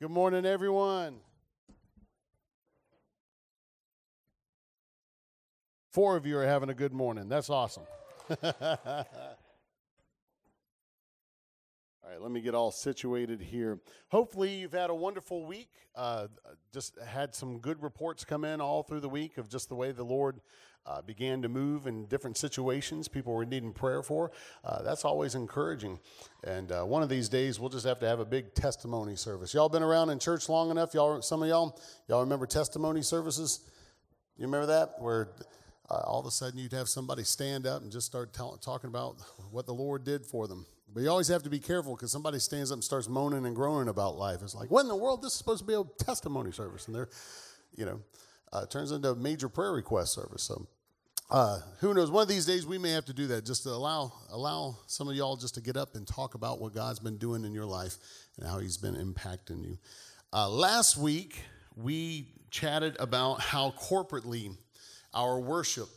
Good morning, everyone. Four of you are having a good morning. That's awesome. all right, let me get all situated here. Hopefully, you've had a wonderful week. Uh, just had some good reports come in all through the week of just the way the Lord uh, began to move in different situations people were needing prayer for. Uh, that's always encouraging. And uh, one of these days, we'll just have to have a big testimony service. Y'all been around in church long enough? Y'all, some of y'all, y'all remember testimony services? You remember that where? Uh, all of a sudden, you'd have somebody stand up and just start talking about what the Lord did for them. But you always have to be careful because somebody stands up and starts moaning and groaning about life. It's like, what in the world? This is supposed to be a testimony service, and they're, you know, uh, turns into a major prayer request service. So uh, who knows? One of these days we may have to do that, just to allow allow some of y'all just to get up and talk about what God's been doing in your life and how He's been impacting you. Uh, last week we chatted about how corporately our worship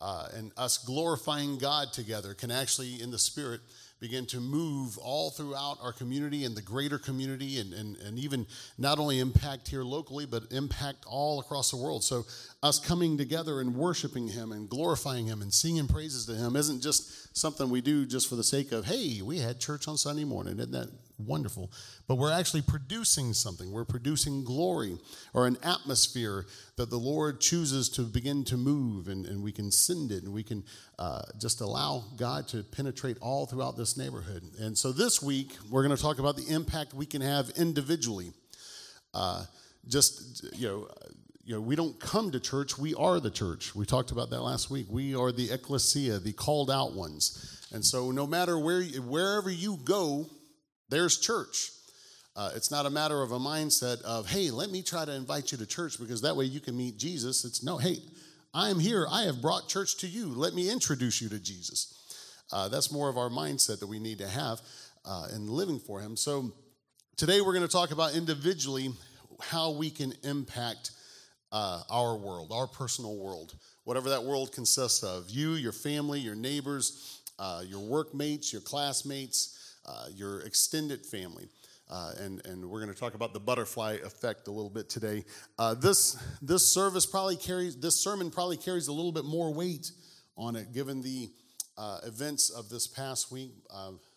uh, and us glorifying God together can actually, in the Spirit, begin to move all throughout our community and the greater community and, and, and even not only impact here locally but impact all across the world so us coming together and worshiping him and glorifying him and singing praises to him isn't just something we do just for the sake of hey we had church on sunday morning isn't that wonderful. But we're actually producing something. We're producing glory or an atmosphere that the Lord chooses to begin to move, and, and we can send it, and we can uh, just allow God to penetrate all throughout this neighborhood. And so this week, we're going to talk about the impact we can have individually. Uh, just, you know, you know, we don't come to church, we are the church. We talked about that last week. We are the ecclesia, the called out ones. And so no matter where wherever you go, there's church. Uh, it's not a matter of a mindset of, hey, let me try to invite you to church because that way you can meet Jesus. It's no, hey, I am here. I have brought church to you. Let me introduce you to Jesus. Uh, that's more of our mindset that we need to have uh, in living for Him. So today we're going to talk about individually how we can impact uh, our world, our personal world, whatever that world consists of you, your family, your neighbors, uh, your workmates, your classmates uh, your extended family. Uh, and, and we're going to talk about the butterfly effect a little bit today. Uh, this, this service probably carries, this sermon probably carries a little bit more weight on it given the uh, events of this past week.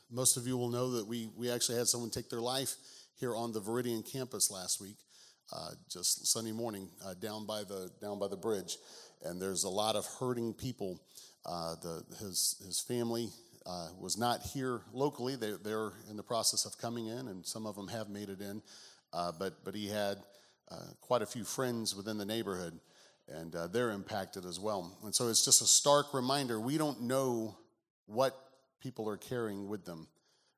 Most of you will know that we, we actually had someone take their life here on the Veridian campus last week, uh, just Sunday morning down, by the, down by the bridge. And there's a lot of hurting people. the, his, his family, uh, was not here locally. They, they're in the process of coming in, and some of them have made it in. Uh, but, but he had uh, quite a few friends within the neighborhood, and uh, they're impacted as well. And so it's just a stark reminder we don't know what people are carrying with them,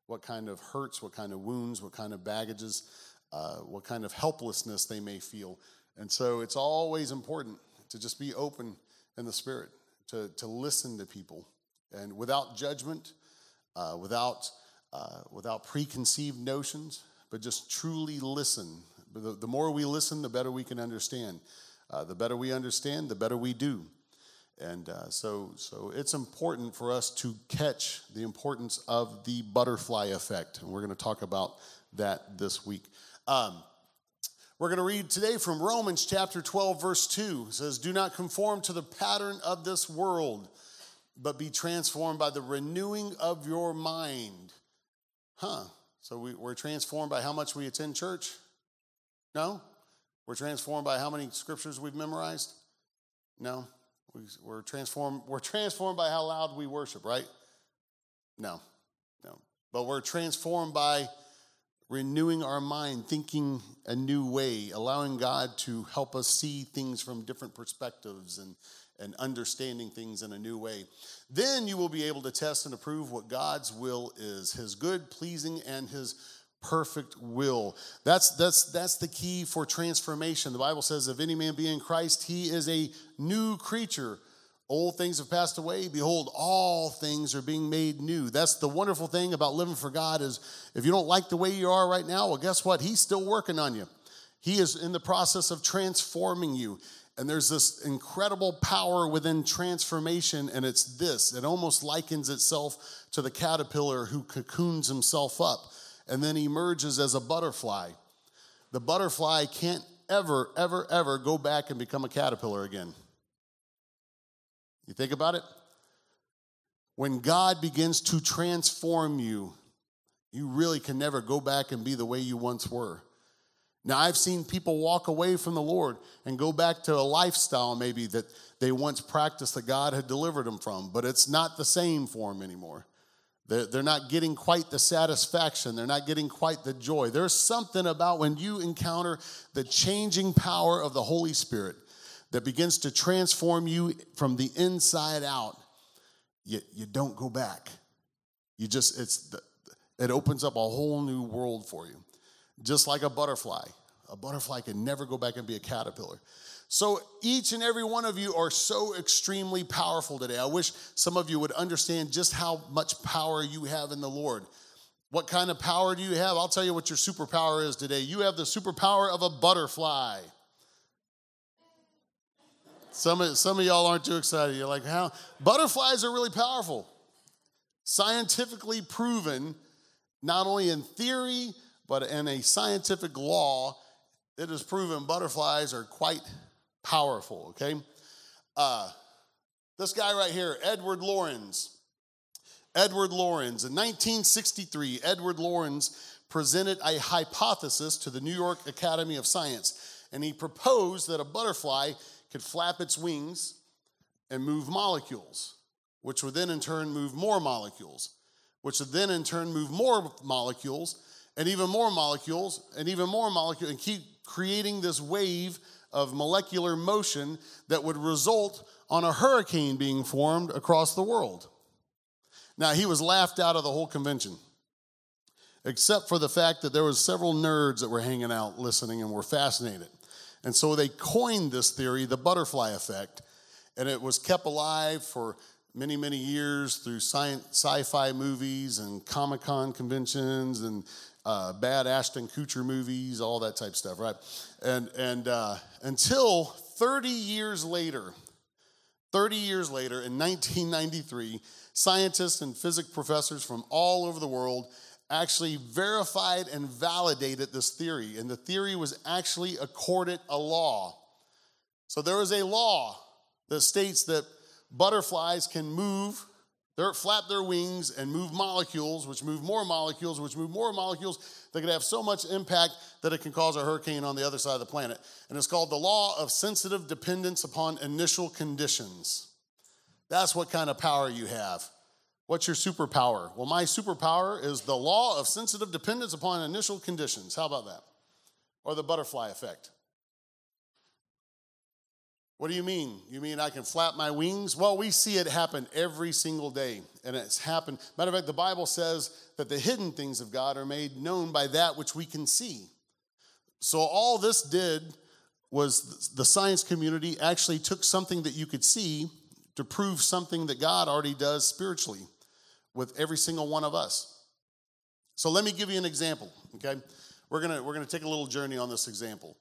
what kind of hurts, what kind of wounds, what kind of baggages, uh, what kind of helplessness they may feel. And so it's always important to just be open in the spirit, to, to listen to people and without judgment, uh, without, uh, without preconceived notions, but just truly listen. The, the more we listen, the better we can understand. Uh, the better we understand, the better we do. And uh, so, so it's important for us to catch the importance of the butterfly effect. And we're going to talk about that this week. Um, we're going to read today from Romans chapter 12, verse 2. It says, Do not conform to the pattern of this world but be transformed by the renewing of your mind. Huh. So we, we're transformed by how much we attend church? No? We're transformed by how many scriptures we've memorized? No. We, we're, transformed, we're transformed by how loud we worship, right? No. No. But we're transformed by renewing our mind, thinking a new way, allowing God to help us see things from different perspectives and and understanding things in a new way. Then you will be able to test and approve what God's will is, his good, pleasing, and his perfect will. That's that's that's the key for transformation. The Bible says if any man be in Christ, he is a new creature. Old things have passed away. Behold, all things are being made new. That's the wonderful thing about living for God is if you don't like the way you are right now, well, guess what? He's still working on you. He is in the process of transforming you. And there's this incredible power within transformation, and it's this it almost likens itself to the caterpillar who cocoons himself up and then emerges as a butterfly. the butterfly can't ever, ever, ever go back and become a caterpillar again. You think about it? When God begins to transform you, you really can never go back and be the way you once were. Now, I've seen people walk away from the Lord and go back to a lifestyle maybe that they once practiced that God had delivered them from, but it's not the same for them anymore. They're, not getting quite the satisfaction. They're not getting quite the joy. There's something about when you encounter the changing power of the Holy Spirit that begins to transform you from the inside out. You, you don't go back. You just, it's, it opens up a whole new world for you just like a butterfly. A butterfly can never go back and be a caterpillar. So each and every one of you are so extremely powerful today. I wish some of you would understand just how much power you have in the Lord. What kind of power do you have? I'll tell you what your superpower is today. You have the superpower of a butterfly. Some of, some of y'all aren't too excited. You're like, how? Butterflies are really powerful. Scientifically proven, not only in theory, but in a scientific law, it is proven butterflies are quite powerful, okay? Uh, this guy right here, Edward Lorenz. Edward Lorenz. In 1963, Edward Lorenz presented a hypothesis to the New York Academy of Science, and he proposed that a butterfly could flap its wings and move molecules, which would then in turn move more molecules, which would then in turn move more molecules, and even more molecules and even more molecules and keep creating this wave of molecular motion that would result on a hurricane being formed across the world. Now, he was laughed out of the whole convention, except for the fact that there was several nerds that were hanging out listening and were fascinated. And so they coined this theory, the butterfly effect, and it was kept alive for many, many years through sci-fi movies and Comic-Con conventions and uh, bad Ashton Kutcher movies, all that type of stuff, right? And, and uh, until 30 years later, 30 years later, in 1993, scientists and physics professors from all over the world actually verified and validated this theory. And the theory was actually accorded a law. So there is a law that states that butterflies can move they flap their wings and move molecules, which move more molecules, which move more molecules that could have so much impact that it can cause a hurricane on the other side of the planet. And it's called the law of sensitive dependence upon initial conditions. That's what kind of power you have. What's your superpower? Well, my superpower is the law of sensitive dependence upon initial conditions. How about that? Or the butterfly effect. What do you mean? You mean I can flap my wings? Well, we see it happen every single day, and it's happened. Matter of fact, the Bible says that the hidden things of God are made known by that which we can see. So, all this did was the science community actually took something that you could see to prove something that God already does spiritually with every single one of us. So, let me give you an example, okay? We're gonna, we're gonna take a little journey on this example.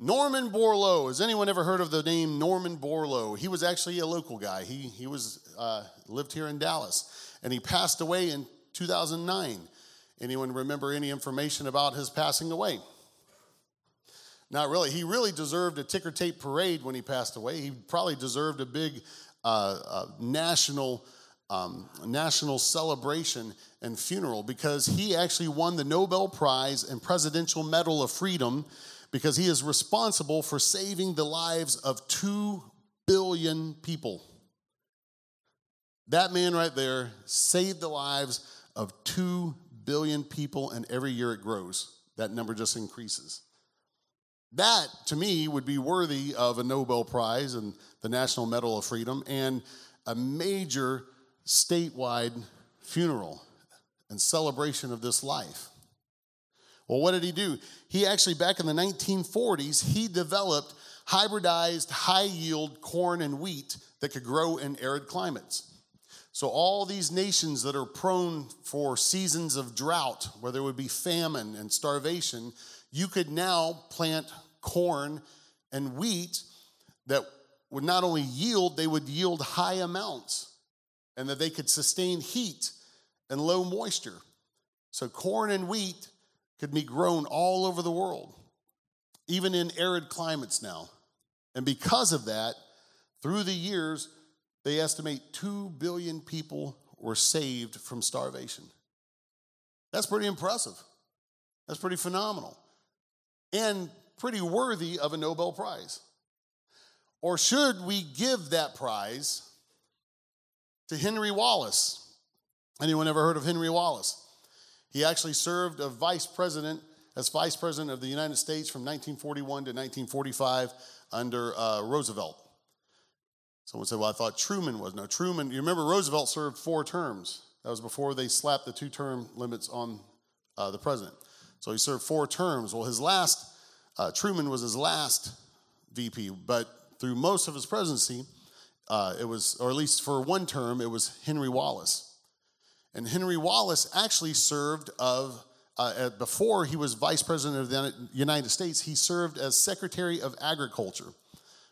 Norman Borlaug. Has anyone ever heard of the name Norman Borlaug? He was actually a local guy. He, he was, uh, lived here in Dallas, and he passed away in 2009. Anyone remember any information about his passing away? Not really. He really deserved a ticker tape parade when he passed away. He probably deserved a big uh, uh, national um, national celebration and funeral because he actually won the Nobel Prize and Presidential Medal of Freedom because he is responsible for saving the lives of 2 billion people. That man right there saved the lives of 2 billion people, and every year it grows. That number just increases. That, to me, would be worthy of a Nobel Prize and the National Medal of Freedom and a major statewide funeral and celebration of this life. Well, what did he do? He actually, back in the 1940s, he developed hybridized high yield corn and wheat that could grow in arid climates. So, all these nations that are prone for seasons of drought, where there would be famine and starvation, you could now plant corn and wheat that would not only yield, they would yield high amounts and that they could sustain heat and low moisture. So, corn and wheat could be grown all over the world. even in arid climates now. And because of that, through the years, they estimate 2 billion people were saved from starvation. That's pretty impressive. That's pretty phenomenal. And pretty worthy of a Nobel Prize. Or should we give that prize to Henry Wallace? Anyone ever heard of Henry Wallace? He actually served as vice president as vice president of the United States from 1941 to 1945 under uh, Roosevelt. Someone said, Well, I thought Truman was. No, Truman, you remember Roosevelt served four terms. That was before they slapped the two term limits on uh, the president. So he served four terms. Well, his last, uh, Truman was his last VP, but through most of his presidency, uh, it was, or at least for one term, it was Henry Wallace. And Henry Wallace actually served of, uh, before he was vice president of the United States, he served as Secretary of Agriculture.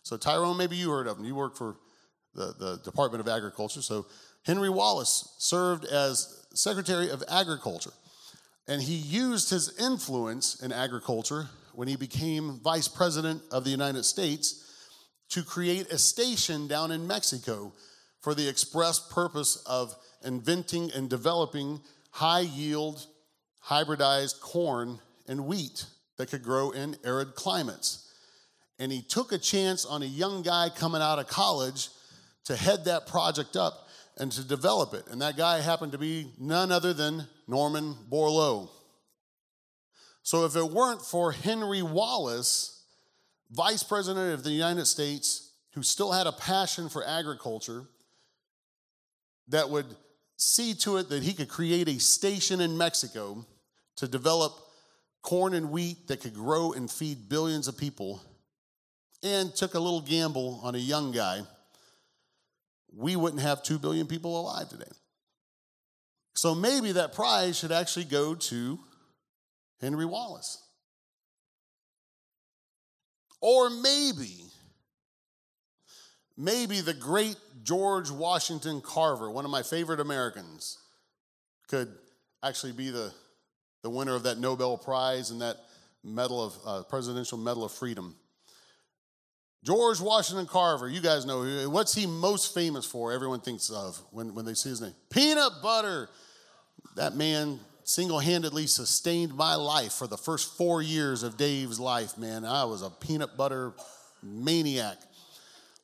So, Tyrone, maybe you heard of him. You work for the, the Department of Agriculture. So, Henry Wallace served as Secretary of Agriculture. And he used his influence in agriculture when he became vice president of the United States to create a station down in Mexico for the express purpose of inventing and developing high yield, hybridized corn and wheat that could grow in arid climates. And he took a chance on a young guy coming out of college to head that project up and to develop it. And that guy happened to be none other than Norman Borlaug. So if it weren't for Henry Wallace, vice president of the United States, who still had a passion for agriculture, that would see to it that he could create a station in Mexico to develop corn and wheat that could grow and feed billions of people, and took a little gamble on a young guy, we wouldn't have 2 billion people alive today. So maybe that prize should actually go to Henry Wallace. Or maybe, maybe the great George Washington Carver, one of my favorite Americans, could actually be the, the winner of that Nobel Prize and that Medal of uh, Presidential Medal of Freedom. George Washington Carver, you guys know who, what's he most famous for? Everyone thinks of when, when they see his name. Peanut butter. That man single handedly sustained my life for the first four years of Dave's life, man. I was a peanut butter maniac.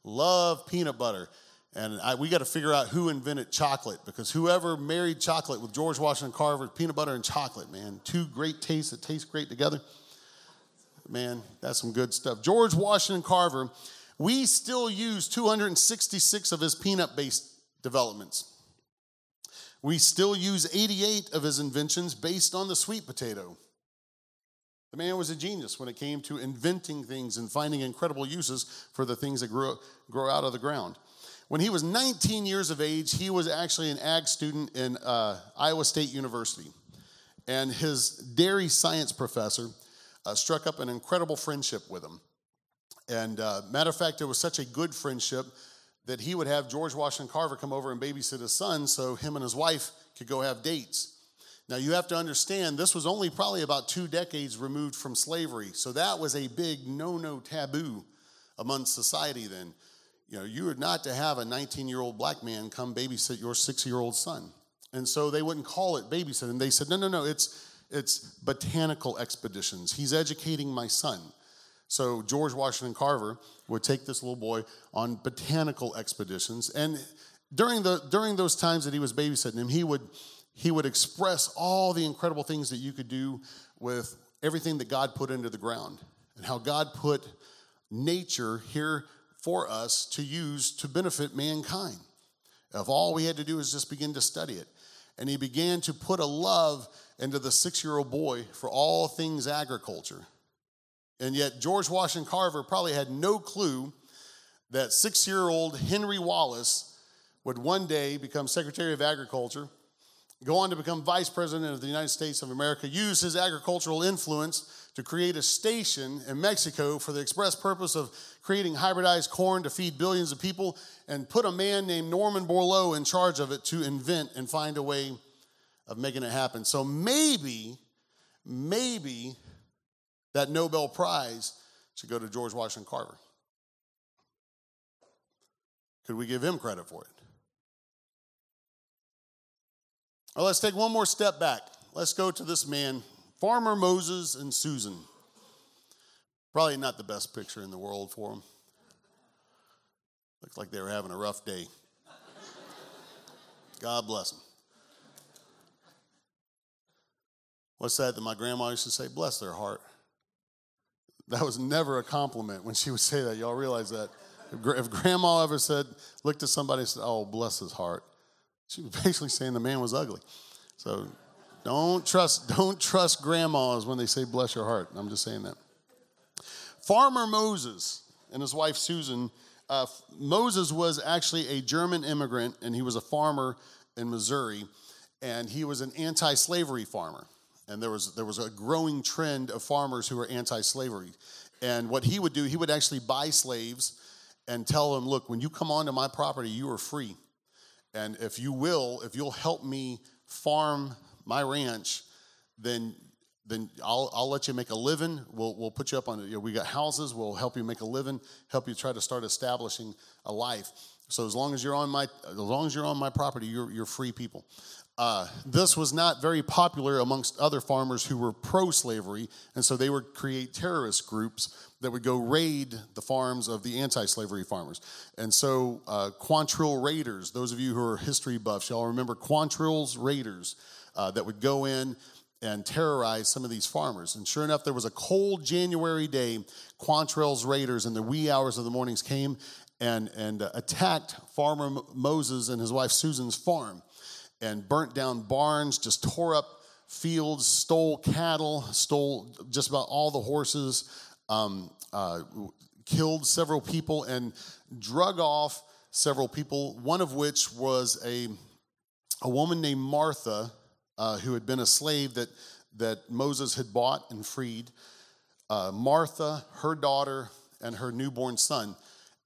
Love peanut butter. And I, we got to figure out who invented chocolate because whoever married chocolate with George Washington Carver, peanut butter and chocolate, man, two great tastes that taste great together. Man, that's some good stuff. George Washington Carver, we still use 266 of his peanut based developments. We still use 88 of his inventions based on the sweet potato. The man was a genius when it came to inventing things and finding incredible uses for the things that grow, grow out of the ground. When he was 19 years of age, he was actually an ag student in uh, Iowa State University. And his dairy science professor uh, struck up an incredible friendship with him. And uh, matter of fact, it was such a good friendship that he would have George Washington Carver come over and babysit his son so him and his wife could go have dates. Now, you have to understand, this was only probably about two decades removed from slavery. So that was a big no no taboo among society then. You know, you were not to have a 19 year old black man come babysit your six year old son. And so they wouldn't call it babysitting. They said, no, no, no, it's, it's botanical expeditions. He's educating my son. So George Washington Carver would take this little boy on botanical expeditions. And during, the, during those times that he was babysitting him, he would, he would express all the incredible things that you could do with everything that God put into the ground and how God put nature here for us to use to benefit mankind. If all we had to do is just begin to study it. And he began to put a love into the six year old boy for all things agriculture. And yet, George Washington Carver probably had no clue that six year old Henry Wallace would one day become Secretary of Agriculture go on to become vice president of the United States of America, use his agricultural influence to create a station in Mexico for the express purpose of creating hybridized corn to feed billions of people, and put a man named Norman Borlaug in charge of it to invent and find a way of making it happen. So maybe, maybe that Nobel Prize should go to George Washington Carver. Could we give him credit for it? Well, let's take one more step back. Let's go to this man, Farmer Moses and Susan. Probably not the best picture in the world for them. Looks like they were having a rough day. God bless them. What's that that my grandma used to say? Bless their heart. That was never a compliment when she would say that. Y'all realize that? If, grandma ever said, looked at somebody and said, oh, bless his heart, she was basically saying the man was ugly. So don't trust, don't trust grandmas when they say bless your heart. I'm just saying that. Farmer Moses and his wife Susan. Uh, Moses was actually a German immigrant, and he was a farmer in Missouri, and he was an anti-slavery farmer. And there was there was a growing trend of farmers who were anti-slavery. And what he would do, he would actually buy slaves and tell them, "Look, when you come onto my property, you are free, and if you will, if you'll help me farm my ranch, then then I'll, I'll let you make a living. We'll, we'll put you up on, you know, we got houses. We'll help you make a living, help you try to start establishing a life. So as long as you're on my, as long as you're on my property, you're, you're free people. Uh, this was not very popular amongst other farmers who were pro-slavery, and so they would create terrorist groups that would go raid the farms of the anti-slavery farmers. And so uh, Quantrill Raiders, those of you who are history buffs, y'all remember Quantrill's Raiders uh, that would go in and terrorize some of these farmers. And sure enough, there was a cold January day. Quantrill's raiders in the wee hours of the mornings came and, and uh, attacked Farmer Moses and his wife Susan's farm and burnt down barns, just tore up fields, stole cattle, stole just about all the horses, um, uh, killed several people, and drug off several people, one of which was a, a woman named Martha uh, who had been a slave that, that Moses had bought and freed, uh, Martha, her daughter, and her newborn son,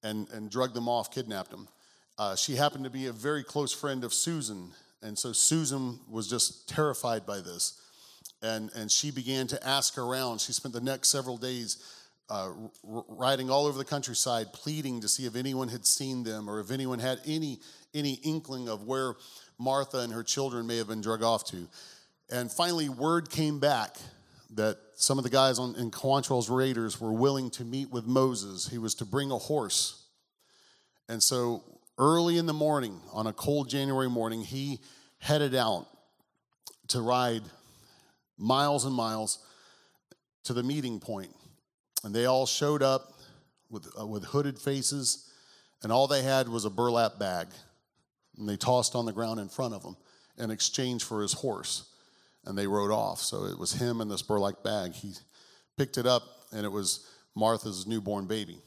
and, and drugged them off, kidnapped them. Uh, she happened to be a very close friend of Susan, and so Susan was just terrified by this. And, and she began to ask around. She spent the next several days uh, r- riding all over the countryside, pleading to see if anyone had seen them or if anyone had any, any inkling of where Martha and her children may have been drug off to. And finally, word came back that some of the guys on, in Quantrill's Raiders were willing to meet with Moses. He was to bring a horse. And so early in the morning, on a cold January morning, he headed out to ride miles and miles to the meeting point. And they all showed up with, uh, with hooded faces, and all they had was a burlap bag and they tossed on the ground in front of him in exchange for his horse. And they rode off. So it was him and this burlap bag. He picked it up, and it was Martha's newborn baby.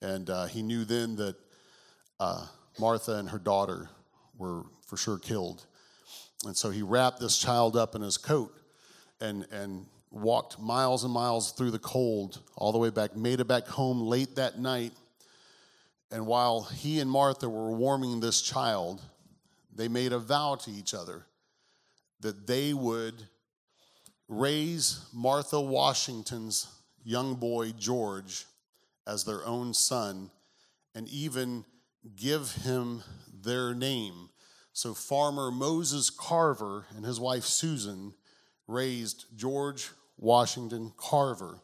And uh, he knew then that uh, Martha and her daughter were for sure killed. And so he wrapped this child up in his coat and, and walked miles and miles through the cold all the way back, made it back home late that night and while he and Martha were warming this child, they made a vow to each other that they would raise Martha Washington's young boy, George, as their own son and even give him their name. So, farmer Moses Carver and his wife Susan raised George Washington Carver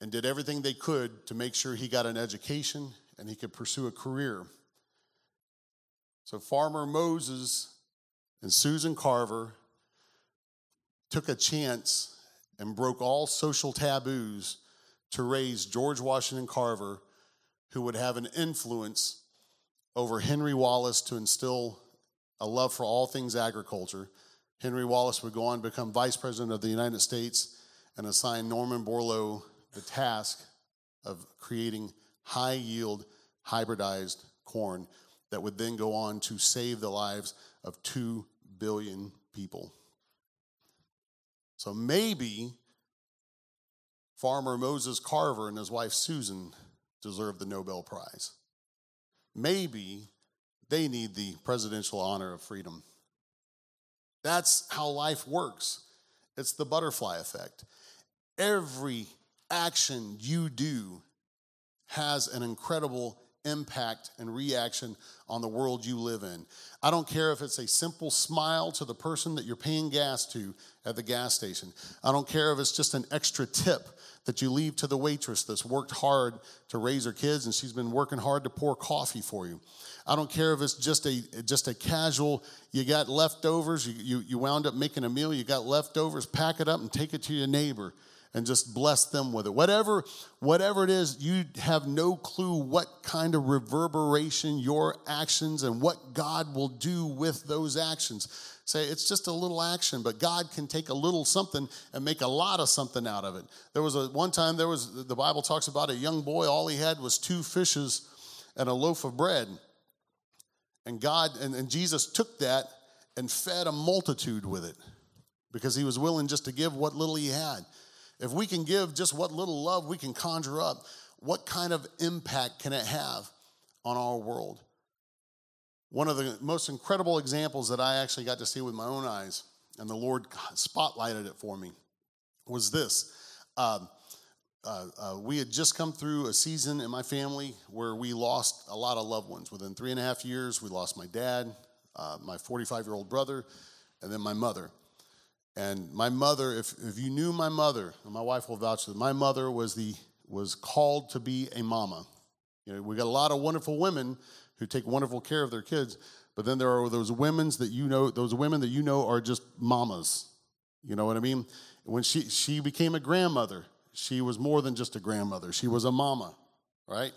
and did everything they could to make sure he got an education and he could pursue a career. So, Farmer Moses and Susan Carver took a chance and broke all social taboos to raise George Washington Carver, who would have an influence over Henry Wallace to instill a love for all things agriculture. Henry Wallace would go on to become vice president of the United States and assign Norman Borlaug the task of creating high yield, hybridized corn that would then go on to save the lives of 2 billion people. So maybe farmer Moses Carver and his wife Susan deserve the Nobel Prize. Maybe they need the presidential honor of freedom. That's how life works. It's the butterfly effect. Every action you do has an incredible impact and reaction on the world you live in. I don't care if it's a simple smile to the person that you're paying gas to at the gas station. I don't care if it's just an extra tip that you leave to the waitress that's worked hard to raise her kids and she's been working hard to pour coffee for you. I don't care if it's just a just a casual, you got leftovers, you, you, you wound up making a meal, you got leftovers, pack it up and take it to your neighbor and just bless them with it. Whatever, whatever it is, you have no clue what kind of reverberation your actions and what God will do with those actions. Say it's just a little action, but God can take a little something and make a lot of something out of it. There was a one time there was the Bible talks about a young boy, all he had was two fishes and a loaf of bread. And God and, and Jesus took that and fed a multitude with it because he was willing just to give what little he had. If we can give just what little love we can conjure up, what kind of impact can it have on our world? One of the most incredible examples that I actually got to see with my own eyes, and the Lord spotlighted it for me, was this. Uh, uh, uh, we had just come through a season in my family where we lost a lot of loved ones. Within three and a half years, we lost my dad, uh, my 45 year old brother, and then my mother. And my mother, if, if you knew my mother, and my wife will vouch that my mother was the was called to be a mama. You know, we got a lot of wonderful women who take wonderful care of their kids, but then there are those women that you know, those women that you know are just mamas. You know what I mean? When she she became a grandmother, she was more than just a grandmother. She was a mama, right?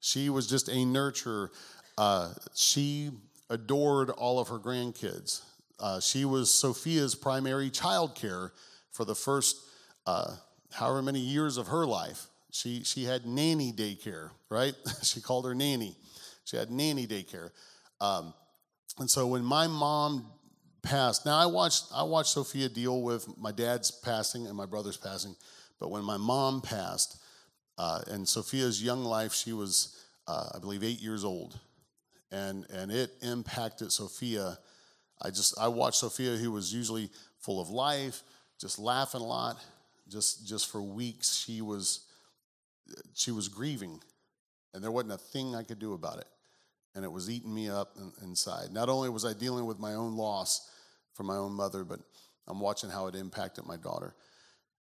She was just a nurturer. Uh, she adored all of her grandkids. Uh, she was Sophia's primary child care for the first uh, however many years of her life. She, she had nanny daycare, right? she called her nanny. She had nanny daycare. Um, and so when my mom passed, now I watched, I watched Sophia deal with my dad's passing and my brother's passing, but when my mom passed, uh, in Sophia's young life, she was, uh, I believe, eight years old. And, and it impacted Sophia I just I watched Sophia, who was usually full of life, just laughing a lot. Just just for weeks, she was she was grieving, and there wasn't a thing I could do about it, and it was eating me up inside. Not only was I dealing with my own loss from my own mother, but I'm watching how it impacted my daughter.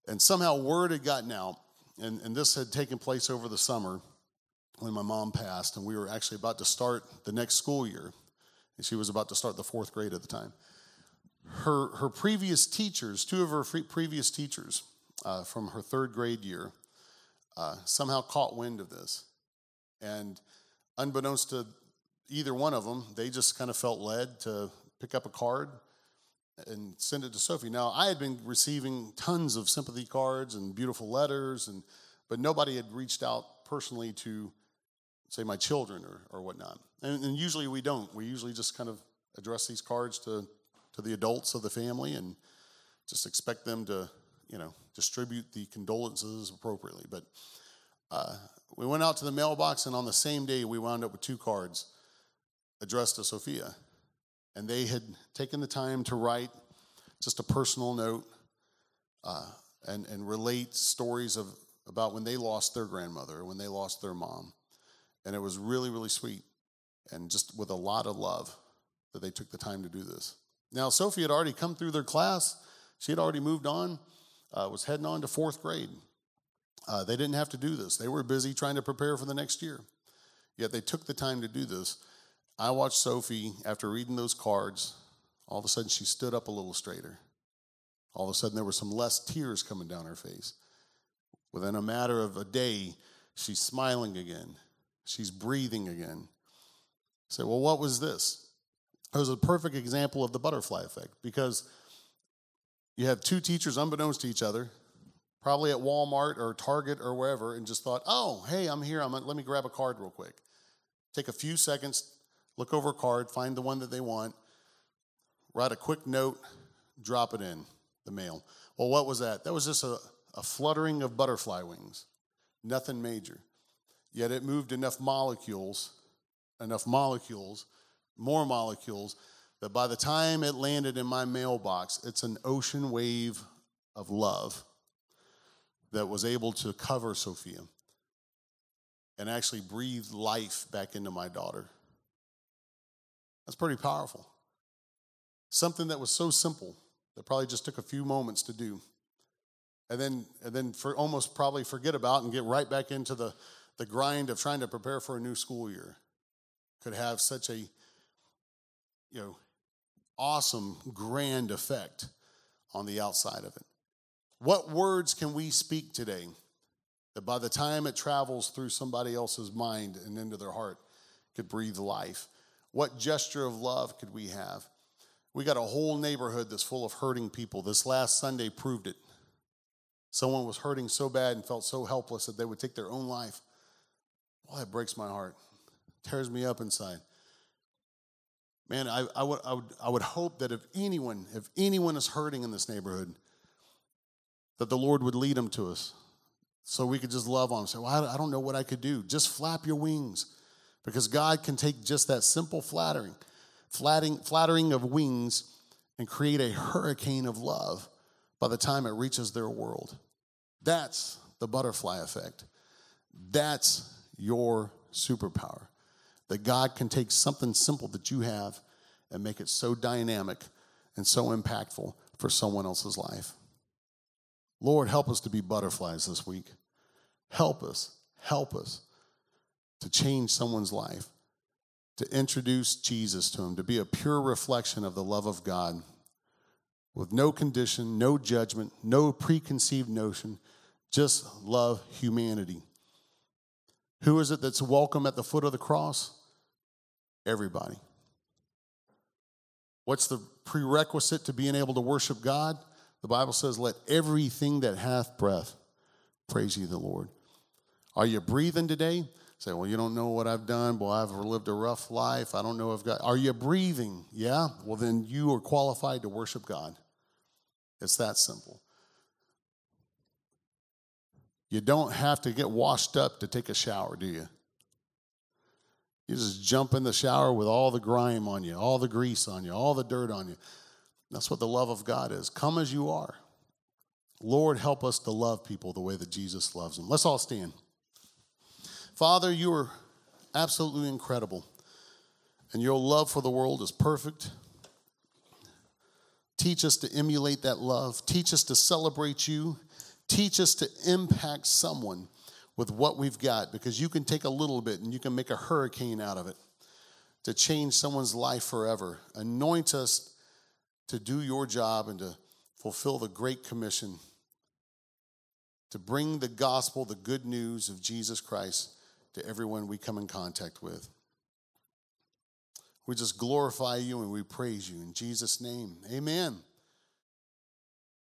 And somehow word had gotten out, and, and this had taken place over the summer when my mom passed, and we were actually about to start the next school year. And she was about to start the fourth grade at the time. Her, her previous teachers, two of her previous teachers uh, from her third grade year, uh, somehow caught wind of this. And unbeknownst to either one of them, they just kind of felt led to pick up a card and send it to Sophie. Now, I had been receiving tons of sympathy cards and beautiful letters, and but nobody had reached out personally to say my children or, or whatnot. And, and usually we don't. We usually just kind of address these cards to, to the adults of the family and just expect them to, you know, distribute the condolences appropriately. But uh, we went out to the mailbox, and on the same day, we wound up with two cards addressed to Sophia. And they had taken the time to write just a personal note uh, and, and relate stories of, about when they lost their grandmother, when they lost their mom. And it was really, really sweet. And just with a lot of love that they took the time to do this. Now, Sophie had already come through their class. She had already moved on, uh, was heading on to fourth grade. Uh, they didn't have to do this. They were busy trying to prepare for the next year. Yet they took the time to do this. I watched Sophie, after reading those cards, all of a sudden she stood up a little straighter. All of a sudden there were some less tears coming down her face. Within a matter of a day, she's smiling again. She's breathing again. Say, well, what was this? It was a perfect example of the butterfly effect because you have two teachers unbeknownst to each other, probably at Walmart or Target or wherever, and just thought, oh, hey, I'm here. I'm, let me grab a card real quick. Take a few seconds, look over a card, find the one that they want, write a quick note, drop it in the mail. Well, what was that? That was just a, a fluttering of butterfly wings, nothing major. Yet it moved enough molecules enough molecules, more molecules, that by the time it landed in my mailbox, it's an ocean wave of love. That was able to cover Sophia and actually breathe life back into my daughter. That's pretty powerful. Something that was so simple that probably just took a few moments to do. And then, and then for almost probably forget about and get right back into the, the grind of trying to prepare for a new school year could have such a you know awesome grand effect on the outside of it what words can we speak today that by the time it travels through somebody else's mind and into their heart could breathe life? What gesture of love could we have? We got a whole neighborhood that's full of hurting people. This last sunday proved it. Someone was hurting so bad and felt so helpless that they would take their own life. Well that breaks my heart. Tears me up inside. Man, I, I, would, I, would, I would hope that if anyone, if anyone is hurting in this neighborhood, that the Lord would lead them to us so we could just love on them. Say, well, I don't know what I could do. Just flap your wings because God can take just that simple flattering, flattering, flattering of wings and create a hurricane of love by the time it reaches their world. That's the butterfly effect. That's your superpower that God can take something simple that you have and make it so dynamic and so impactful for someone else's life. Lord, help us to be butterflies this week. Help us, help us to change someone's life, to introduce Jesus to them, to be a pure reflection of the love of God with no condition, no judgment, no preconceived notion, just love humanity. Who is it that's welcome at the foot of the cross? Everybody. What's the prerequisite to being able to worship God? The Bible says, Let everything that hath breath praise ye the Lord. Are you breathing today? Say, well, you don't know what I've done. Boy, I've lived a rough life. I don't know if God. Are you breathing? Yeah? Well, then you are qualified to worship God. It's that simple. You don't have to get washed up to take a shower, do you? You just jump in the shower with all the grime on you, all the grease on you, all the dirt on you. That's what the love of God is. Come as you are. Lord, help us to love people the way that Jesus loves them. Let's all stand. Father, you are absolutely incredible, and your love for the world is perfect. Teach us to emulate that love. Teach us to celebrate you. Teach us to impact someone with what we've got because you can take a little bit and you can make a hurricane out of it to change someone's life forever. Anoint us to do your job and to fulfill the Great Commission to bring the gospel, the good news of Jesus Christ to everyone we come in contact with. We just glorify you and we praise you in Jesus' name. Amen.